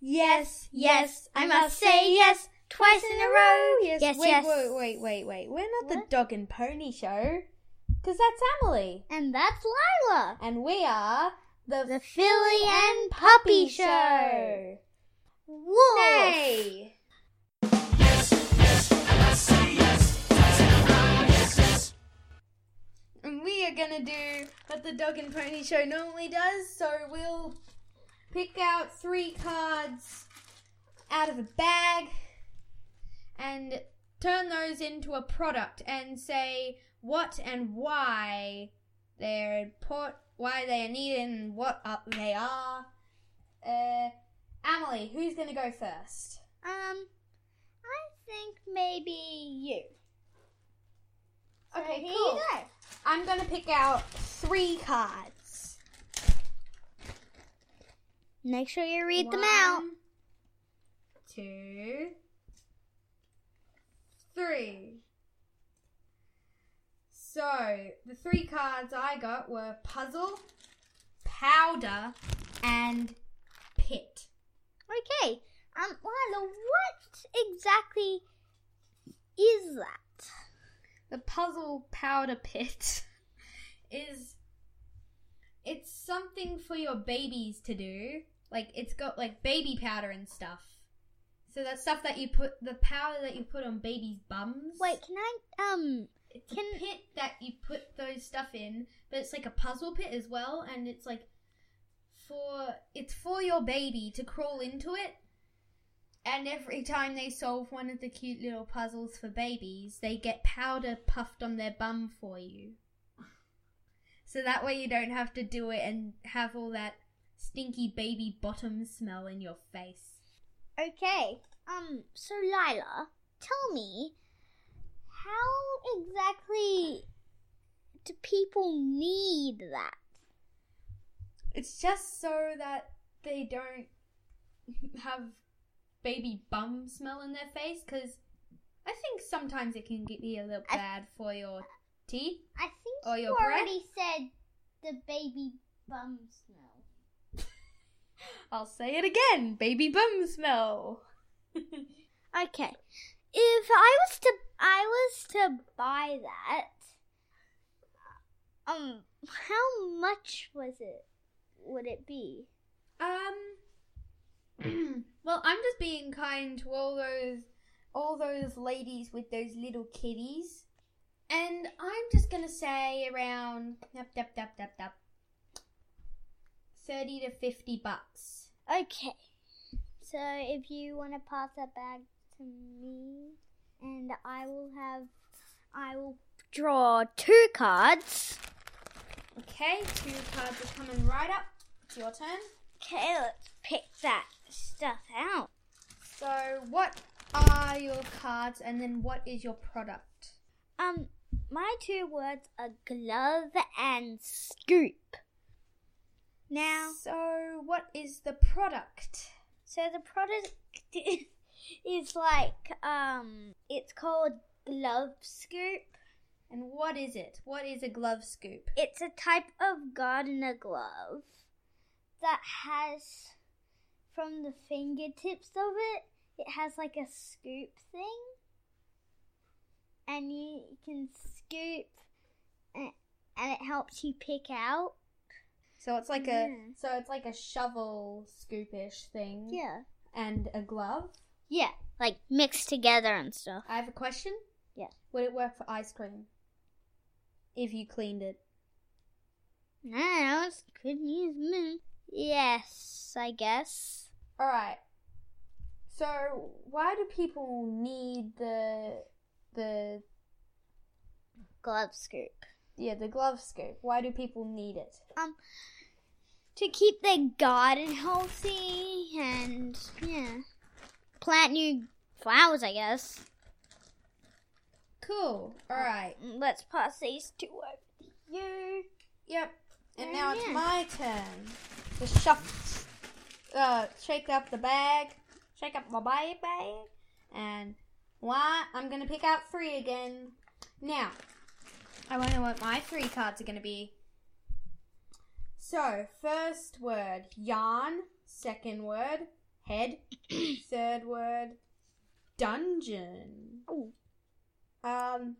Yes, yes, I must say yes twice in a row. Yes, yes, wait, yes. wait, wait, wait, wait. We're not What? the dog and pony show. Because that's Emily. And that's Lila. And we are the, The Filly and Puppy Show. Wolf. Hey! And we are gonna do what the dog and pony show normally does. So we'll pick out three cards out of a bag and turn those into a product and say what and why they're important, why they are needed, and what they are. Uh, Emily, who's gonna go first? Um, I think maybe you. So Okay, here cool. you go. I'm gonna pick out three cards. Make sure you read them out. One, Two, three. So the three cards I got were puzzle, powder, and pit. Okay. Um, Lila, what exactly is that? The puzzle powder pit is it's something for your babies to do. Like it's got like baby powder and stuff. So that stuff that you put the powder that you put on babies' bums. Wait, can I um it's can- a pit that you put those stuff in, but it's like a puzzle pit as well, and it's like for it's for your baby to crawl into it. And every time they solve one of the cute little puzzles for babies, they get powder puffed on their bum for you. So that way you don't have to do it and have all that stinky baby bottom smell in your face. Okay. Um, so Lila, tell me, how exactly do people need that? It's just so that they don't have baby bum smell in their face because I think sometimes it can be a little I- bad for your teeth. I think Or you your breath? already said the baby bum smell. I'll say it again baby bum smell. okay. If I was to I was to buy that um how much was it would it be? Um well I'm just being kind to all those all those ladies with those little kitties. And I'm just gonna say around dup, dup, dup, 30 to 50 bucks. Okay. So if you want to pass that bag to me, and I will have, I will draw two cards. Okay, two cards are coming right up. It's your turn. Okay, let's pick that stuff out. So, what are your cards, and then what is your product? Um, my two words are glove and scoop. Now, So, what is the product? so the product is like, um, it's called glove scoop. And what is it? What is a glove scoop? It's a type of gardener glove that has, from the fingertips of it, it has like a scoop thing. And you can scoop, and, and it helps you pick out. So it's like Yeah. a mm. so it's like a shovel scoopish thing. Yeah. And a glove. Yeah, like mixed together and stuff. I have a question. Yeah. Would it work for ice cream? If you cleaned it. No, it's good use me. Yes, I guess. All right. So why do people need the the Glove scoop. Yeah the glove scoop? Why do people need it? Um, to keep their garden healthy and yeah, plant new flowers. I guess. Cool. All right. Let's pass these two over to you. Yep. And Oh, now it's yeah. my turn to shuffle, uh, shake up the bag, shake up my bag, bag, and one. I'm gonna pick out three again. Now, I wonder what my three cards are gonna be. So, first word yarn. Second word head. Third word, dungeon. Ooh. Um,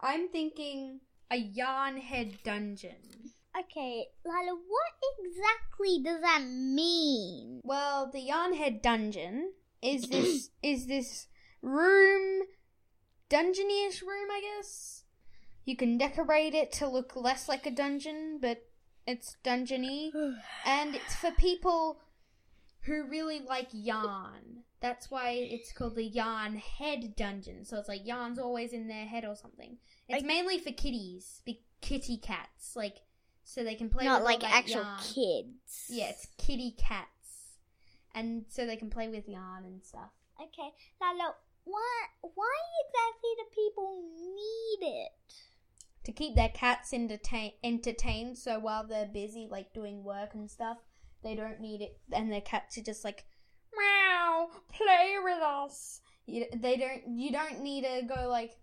I'm thinking a yarn head dungeon. Okay, Lila, what exactly does that mean? Well, the yarn head dungeon is this is this room, dungeony-ish room, I guess. You can decorate it to look less like a dungeon, but it's dungeony, and it's for people who really like yarn. That's why it's called the yarn head dungeon. So it's like yarn's always in their head or something. It's I- mainly for kitties, big kitty cats, like so they can play. Not like actual yarn. kids. Yeah, it's kitty cats, and so they can play with yarn and stuff. Okay, Lila, why, why exactly do people need it? To keep their cats entertain- entertained so while they're busy like doing work and stuff they don't need it and their cats are just like meow play with us. You, they don't you don't need to go like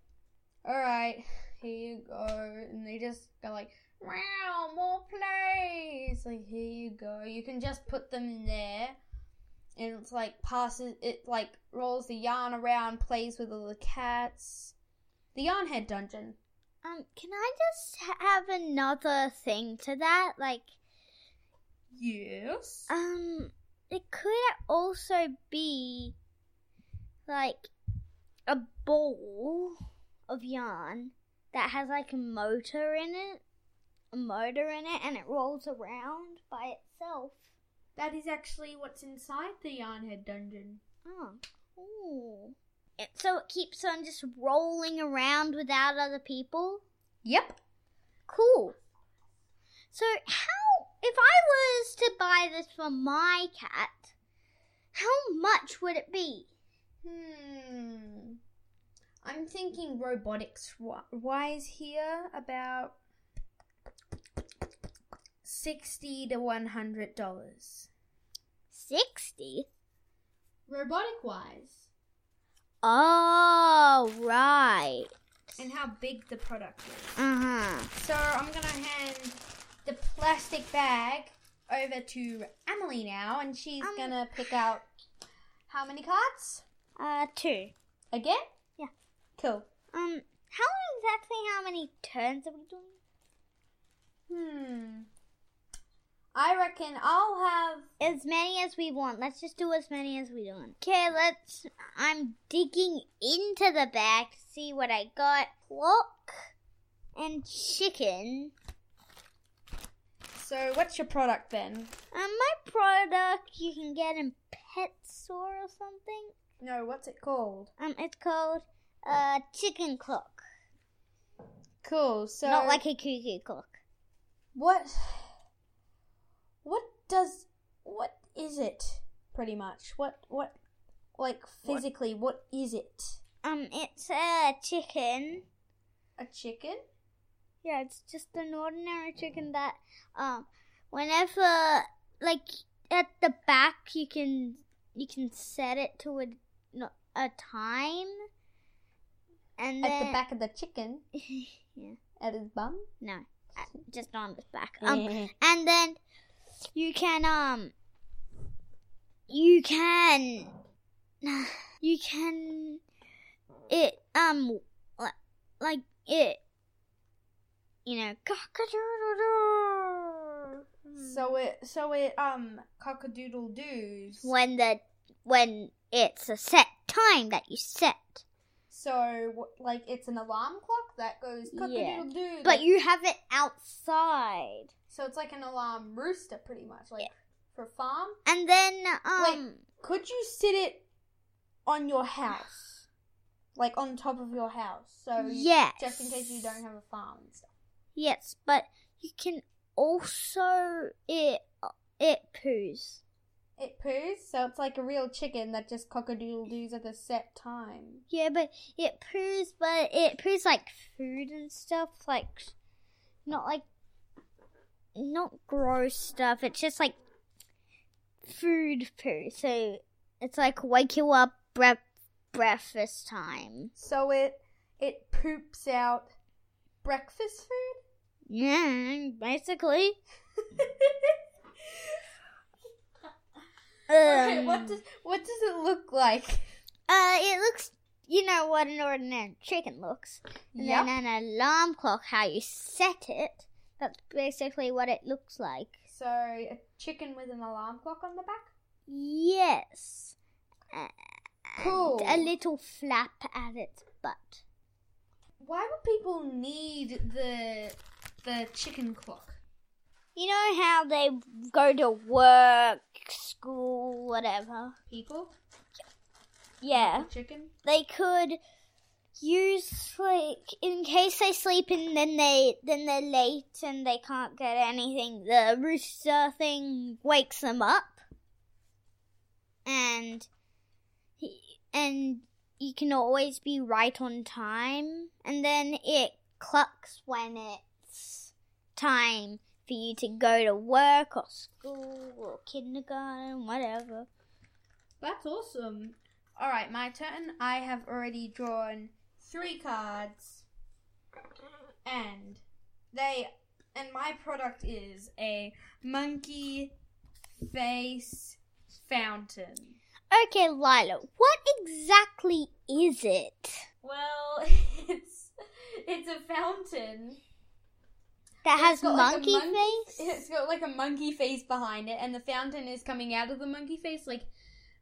all right here you go and they just go like meow more play it's like here you go. You can just put them in there and it's like passes it like rolls the yarn around plays with all the cats. The yarn head dungeon Um, can I just have another thing to that? Like, Yes. um, it could also be like a ball of yarn that has like a motor in it, a motor in it, and it rolls around by itself. That is actually what's inside the Yarnhead dungeon. Oh, ooh. It, so it keeps on just rolling around without other people. Yep. Cool. So how if I was to buy this for my cat, how much would it be? Hmm. I'm thinking robotics wise here about sixty to one hundred dollars. 60? Robotic wise, Oh, right. and how big the product is. Uh-huh. So I'm gonna hand the plastic bag over to Emily now, and she's Um, gonna pick out how many cards Uh, two. again. Yeah. Cool. Um, how exactly how many turns are we doing? Hmm. I reckon I'll have. As many as we want. Let's just do as many as we want. Okay, let's. I'm digging into the bag to see what I got. Clock and chicken. So, what's your product then? Um, my product you can get in Pet Store or something. No, what's it called? Um, it's called uh chicken clock, Cool. So, not like a cuckoo clock. what? What does? What is it? Pretty much. What? What? Like physically, what is it? Um, it's a chicken. A chicken? Yeah, it's just an ordinary chicken that um whenever like at the back you can you can set it to a a time and then At the back of the chicken, yeah at his bum. no just on the back um and then you can um you can you can it um li- like it you know cock-a-doodle-doo. so it, so it, um, cockadoodle doos. when the when it's a set time that you set So, like, it's an alarm clock that goes cockadoodle doo. but you have it outside So it's like an alarm rooster, pretty much, like Yeah. for farm. and then um Could you sit it on your house, like on top of your house? So you- yes just in case you don't have a farm and stuff. Yes, but you can also it it poos. It poos, so it's like a real chicken that just cockadoodle doos at a set time. Yeah, but it poos, but it poos like food and stuff, like not like not gross stuff. It's just like food poo. So it's like wake you up bre- breakfast time. So it it poops out breakfast food. Yeah, basically. Okay, Um, what does what does it look like? uh, it looks, you know what an ordinary chicken looks. And Yep. then an alarm clock, how you set it. That's basically what it looks like. So a chicken with an alarm clock on the back. Yes. Cool. A little flap at its butt. Why would people need the the chicken clock? You know how they go to work, school, whatever. People? Yeah. The chicken? they could use like in case they sleep and then they then they're late and they can't get anything the rooster thing wakes them up and and you can always be right on time and then it clucks when it's time for you to go to work or school or kindergarten whatever That's awesome. All right, my turn. I have already drawn three cards, and they and my product is a monkey face fountain. Okay, Lila, what exactly is it? Well, it's it's a fountain That has It's like monkey monkey- face? It's got like a monkey face behind it, and the fountain is coming out of the monkey face, like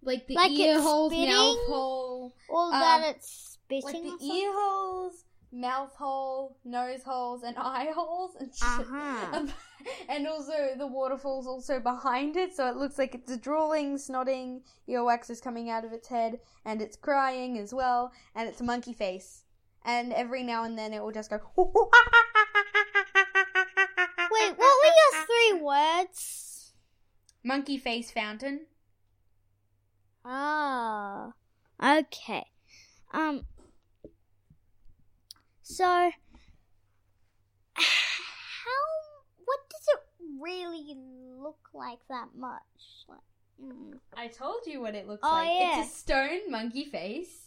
like the Like ear spitting? mouth hole, um, that it's spitting like the ear holes, mouth hole, nose holes, and eye holes, and. Uh-huh. and also the waterfall's also behind it, so it looks like it's drooling, snotting, earwax is coming out of its head, and it's crying as well, and it's a monkey face. And every now and then it will just go. Wait, what were your three words? Monkey face fountain. Oh, okay. Um, so, how, what does it really look like that much? Like, mm. I told you what it looks Oh, like. yeah. It's a stone monkey face.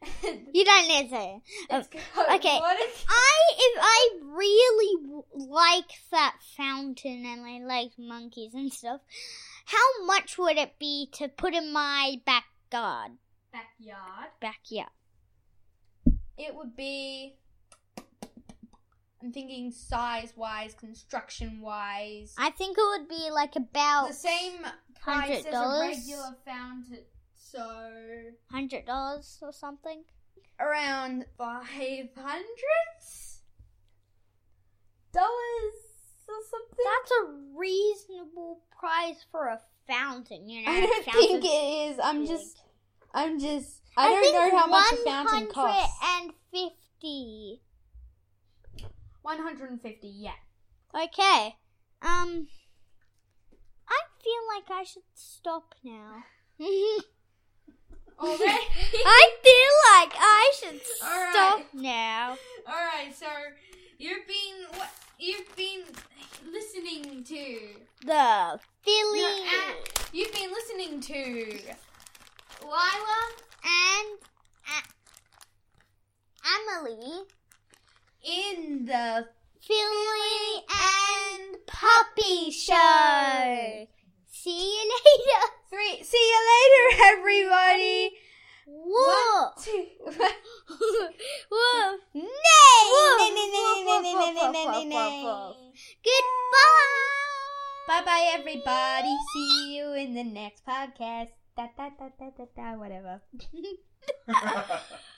You don't need to. it's okay. What is, I if I really like that fountain and I like monkeys and stuff, how much would it be to put in my backyard? backyard. Backyard. It would be. I'm thinking size wise, construction wise. I think it would be like about The same price as a regular fountain. So hundred dollars or something. around five hundred dollars or something. That's a reasonable price for a fountain. You know, I don't think it is. I'm big. just. I'm just. I, don't know how much a fountain costs. and fifty. 150, yeah. Okay. Um. I feel like I should stop now. Already? I feel like I should All stop right. now. Alright, so you've been what you've been listening to The Filly No, uh, you've been listening to Lila and a- Emily, in the Filly and Puppy Show. See you later. three see you later everybody. Whoa. One, two, Whoa. Nay, nay, nay, nay, nay, nay, nay, nay, nay, nay. Goodbye. Bye bye everybody. See you in the next podcast. Da da da da da da whatever.